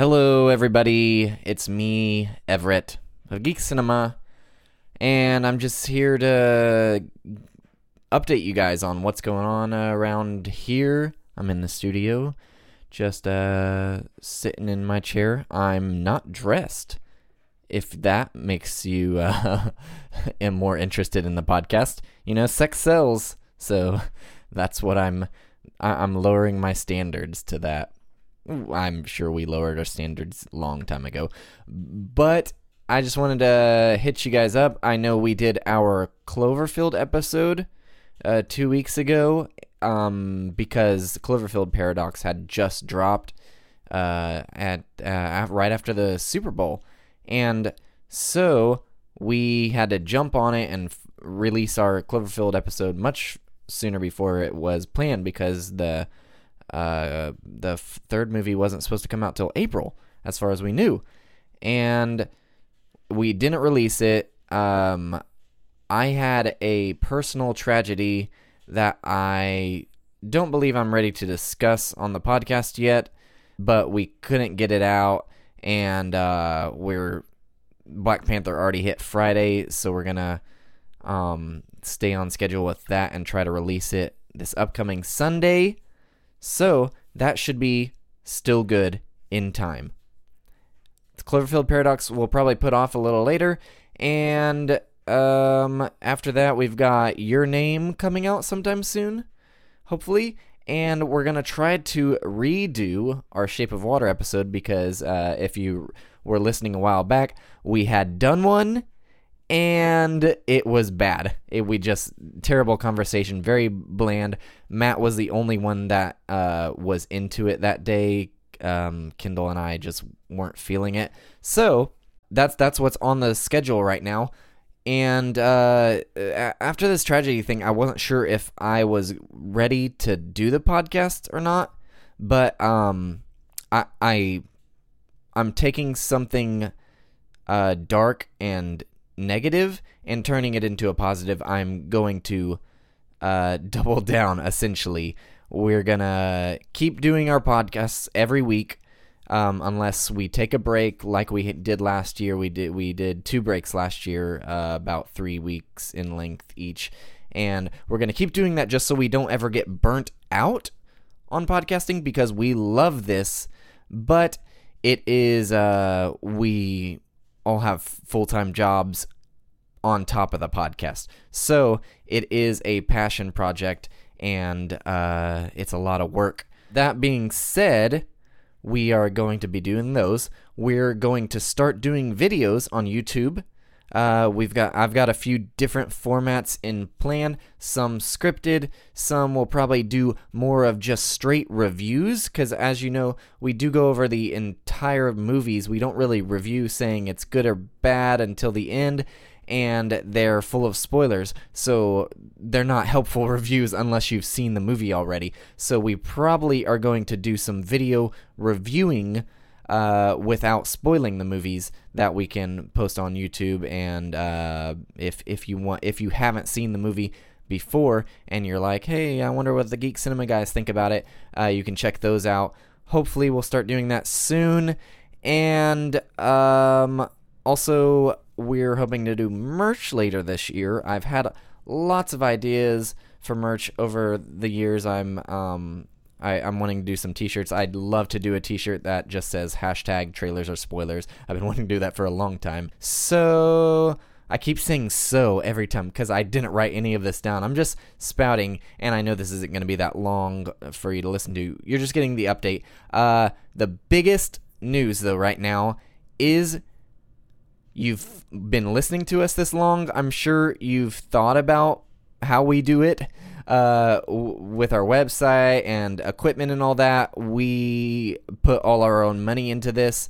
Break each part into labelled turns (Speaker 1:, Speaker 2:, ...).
Speaker 1: Hello, everybody. It's me, Everett of Geek Cinema, and I'm just here to update you guys on what's going on around here. I'm in the studio, just uh, sitting in my chair. I'm not dressed. If that makes you uh, am more interested in the podcast, you know, sex sells. So that's what I'm. I- I'm lowering my standards to that. I'm sure we lowered our standards long time ago. But I just wanted to hit you guys up. I know we did our Cloverfield episode uh, two weeks ago um, because Cloverfield Paradox had just dropped uh, at uh, right after the Super Bowl, and so we had to jump on it and f- release our Cloverfield episode much sooner before it was planned because the uh, the f- third movie wasn't supposed to come out till April, as far as we knew, and we didn't release it. Um, I had a personal tragedy that I don't believe I'm ready to discuss on the podcast yet, but we couldn't get it out, and uh, we're Black Panther already hit Friday, so we're gonna um, stay on schedule with that and try to release it this upcoming Sunday. So that should be still good in time. The Cloverfield Paradox we'll probably put off a little later, and um, after that we've got Your Name coming out sometime soon, hopefully. And we're gonna try to redo our Shape of Water episode because uh, if you were listening a while back, we had done one and it was bad. It we just terrible conversation, very bland. Matt was the only one that uh, was into it that day. Um, Kindle and I just weren't feeling it. So that's that's what's on the schedule right now. And uh, after this tragedy thing, I wasn't sure if I was ready to do the podcast or not. But um, I I I'm taking something uh, dark and negative and turning it into a positive. I'm going to uh, double down essentially. We're gonna keep doing our podcasts every week, um, unless we take a break like we did last year. We did we did two breaks last year, uh, about three weeks in length each, and we're gonna keep doing that just so we don't ever get burnt out on podcasting because we love this, but it is uh, we all have full time jobs on top of the podcast. So it is a passion project and uh, it's a lot of work. That being said, we are going to be doing those. We're going to start doing videos on YouTube. Uh, we've got I've got a few different formats in plan. Some scripted, some will probably do more of just straight reviews. Because as you know, we do go over the entire movies. We don't really review saying it's good or bad until the end and they're full of spoilers, so they're not helpful reviews unless you've seen the movie already. So we probably are going to do some video reviewing uh, without spoiling the movies that we can post on YouTube. And uh, if if you want, if you haven't seen the movie before and you're like, hey, I wonder what the Geek Cinema guys think about it, uh, you can check those out. Hopefully, we'll start doing that soon. And um, also, we're hoping to do merch later this year. I've had lots of ideas for merch over the years. I'm um I, I'm wanting to do some t-shirts. I'd love to do a t-shirt that just says hashtag trailers or spoilers. I've been wanting to do that for a long time. So I keep saying so every time because I didn't write any of this down. I'm just spouting, and I know this isn't going to be that long for you to listen to. You're just getting the update. Uh, the biggest news, though, right now is you've been listening to us this long. I'm sure you've thought about how we do it uh, w- with our website and equipment and all that. We put all our own money into this.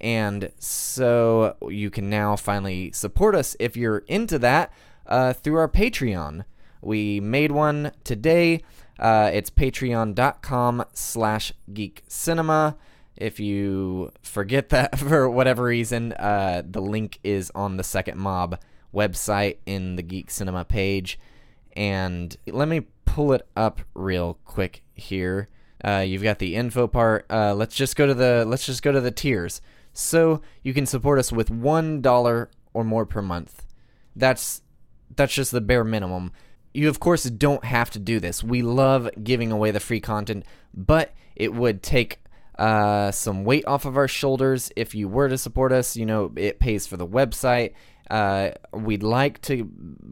Speaker 1: And so you can now finally support us if you're into that uh, through our Patreon. We made one today. Uh, it's patreon.com slash geek cinema. If you forget that for whatever reason, uh, the link is on the Second Mob website in the Geek Cinema page. And let me pull it up real quick here. Uh, you've got the info part. Uh, let's just go to the let's just go to the tiers. So you can support us with one dollar or more per month. That's that's just the bare minimum. You of course don't have to do this. We love giving away the free content, but it would take uh, some weight off of our shoulders if you were to support us. You know, it pays for the website. Uh, we'd like to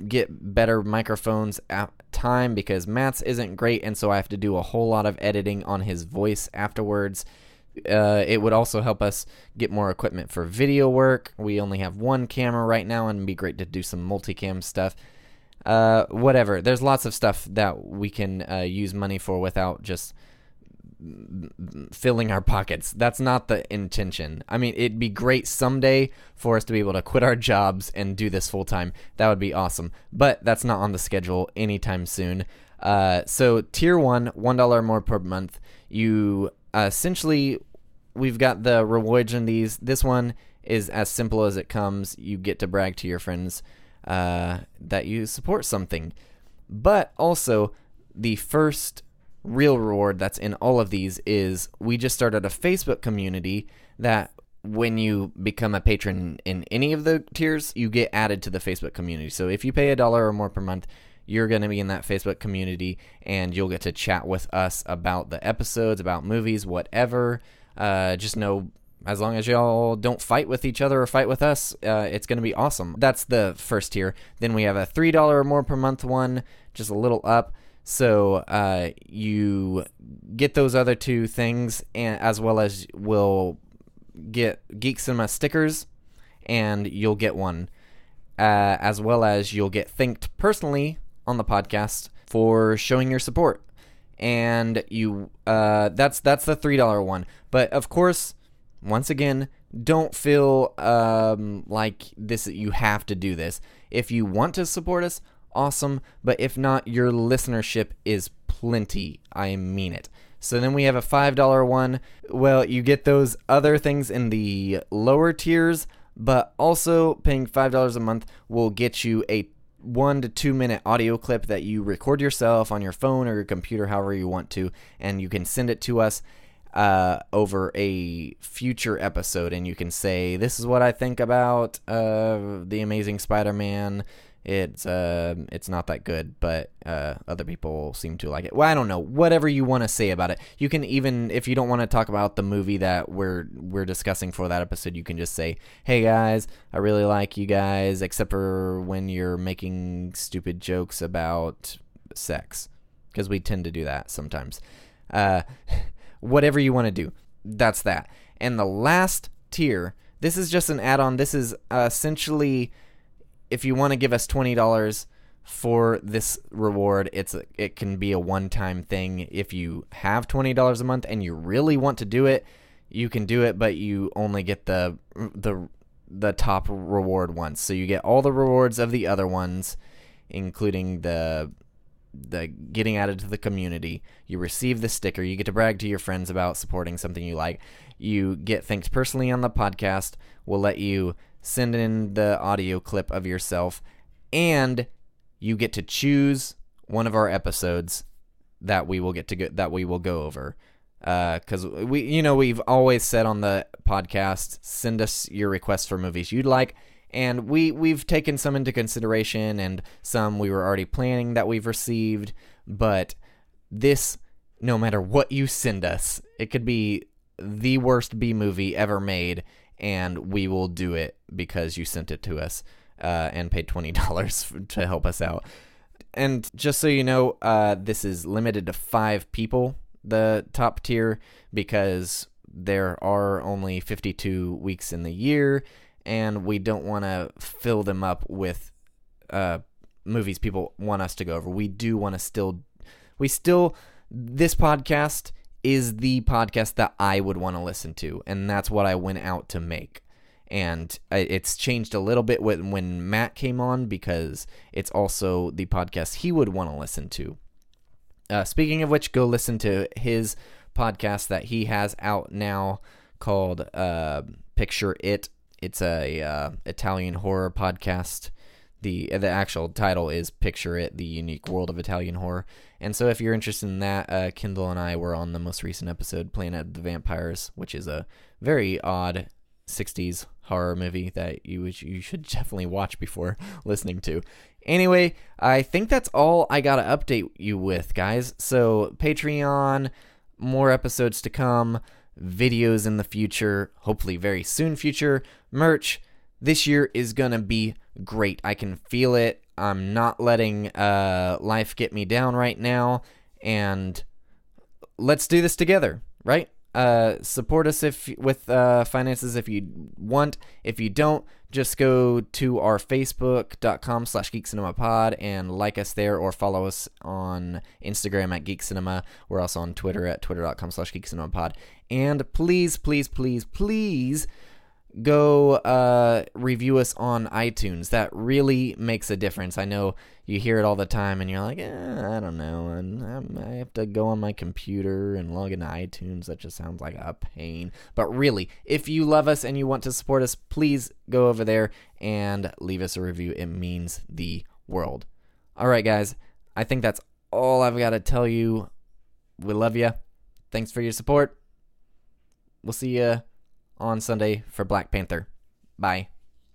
Speaker 1: get better microphones at time because Matt's isn't great, and so I have to do a whole lot of editing on his voice afterwards. Uh, it would also help us get more equipment for video work. We only have one camera right now, and it'd be great to do some multicam stuff. Uh, whatever. There's lots of stuff that we can uh, use money for without just filling our pockets. That's not the intention. I mean, it'd be great someday for us to be able to quit our jobs and do this full time. That would be awesome. But that's not on the schedule anytime soon. Uh, so tier one, one dollar more per month. You uh, essentially, we've got the rewards in these. This one is as simple as it comes. You get to brag to your friends uh, that you support something. But also, the first real reward that's in all of these is we just started a Facebook community that when you become a patron in any of the tiers, you get added to the Facebook community. So if you pay a dollar or more per month, you're going to be in that Facebook community and you'll get to chat with us about the episodes, about movies, whatever. Uh, just know as long as y'all don't fight with each other or fight with us, uh, it's going to be awesome. That's the first tier. Then we have a $3 or more per month one, just a little up. So uh, you get those other two things, and as well as will get Geek Cinema stickers, and you'll get one, uh, as well as you'll get thanked personally on the podcast for showing your support. And you, uh, that's that's the three dollar one. But of course, once again, don't feel um, like this. You have to do this. If you want to support us, awesome. But if not, your listenership is plenty. I mean it. So then we have a $5 one. Well, you get those other things in the lower tiers, but also paying $5 a month will get you a one to two minute audio clip that you record yourself on your phone or your computer, however you want to, and you can send it to us uh, over a future episode. And you can say, This is what I think about uh, The Amazing Spider Man it's uh, it's not that good, but uh, other people seem to like it. Well, I don't know. Whatever you want to say about it, you can even if you don't want to talk about the movie that we're we're discussing for that episode, you can just say, "Hey guys, I really like you guys, except for when you're making stupid jokes about sex, because we tend to do that sometimes." Uh, whatever you want to do, that's that. And the last tier, this is just an add-on. This is uh, essentially if you want to give us twenty dollars for this reward, it's a, it can be a one-time thing. If you have twenty dollars a month and you really want to do it, you can do it, but you only get the the the top reward once. So you get all the rewards of the other ones, including the the getting added to the community. You receive the sticker. You get to brag to your friends about supporting something you like. You get thanked personally on the podcast. We'll let you send in the audio clip of yourself, and you get to choose one of our episodes that we will get to go, that we will go over. Because uh, we, you know, we've always said on the podcast, send us your requests for movies you'd like, and we we've taken some into consideration, and some we were already planning that we've received. But this, no matter what you send us, it could be the worst B movie ever made, and we will do it because you sent it to us uh, and paid twenty dollars to help us out. And just so you know, uh, this is limited to five people, the top tier, because there are only 52 weeks in the year, and we don't want to fill them up with uh, movies people want us to go over. We do want to still, we still, this podcast is the podcast that I would want to listen to, and that's what I went out to make. And it's changed a little bit when, when Matt came on because it's also the podcast he would want to listen to. Uh, speaking of which, go listen to his podcast that he has out now called uh, Picture It. It's a uh, Italian horror podcast the the actual title is Picture It: The Unique World of Italian Horror. And so, if you're interested in that, uh, Kindle and I were on the most recent episode, Planet of the Vampires, which is a very odd '60s horror movie that you you should definitely watch before listening to. Anyway, I think that's all I gotta update you with, guys. So Patreon, more episodes to come, videos in the future, hopefully very soon future, merch. This year is gonna be great. I can feel it. I'm not letting uh, life get me down right now, and let's do this together, right? Uh, support us if with uh, finances if you want. If you don't, just go to our facebook.com slash geekcinemapod and like us there or follow us on Instagram at geekcinema. We're also on Twitter at twitter.com slash geekcinemapod. And please, please, please, please go uh, review us on iTunes. That really makes a difference. I know you hear it all the time, and you're like, eh, I don't know, and um, I have to go on my computer and log into iTunes. That just sounds like a pain. But really, if you love us and you want to support us, please go over there and leave us a review. It means the world. All right, guys. I think that's all I've got to tell you. We love you. Thanks for your support. We'll see you on Sunday for Black Panther. Bye.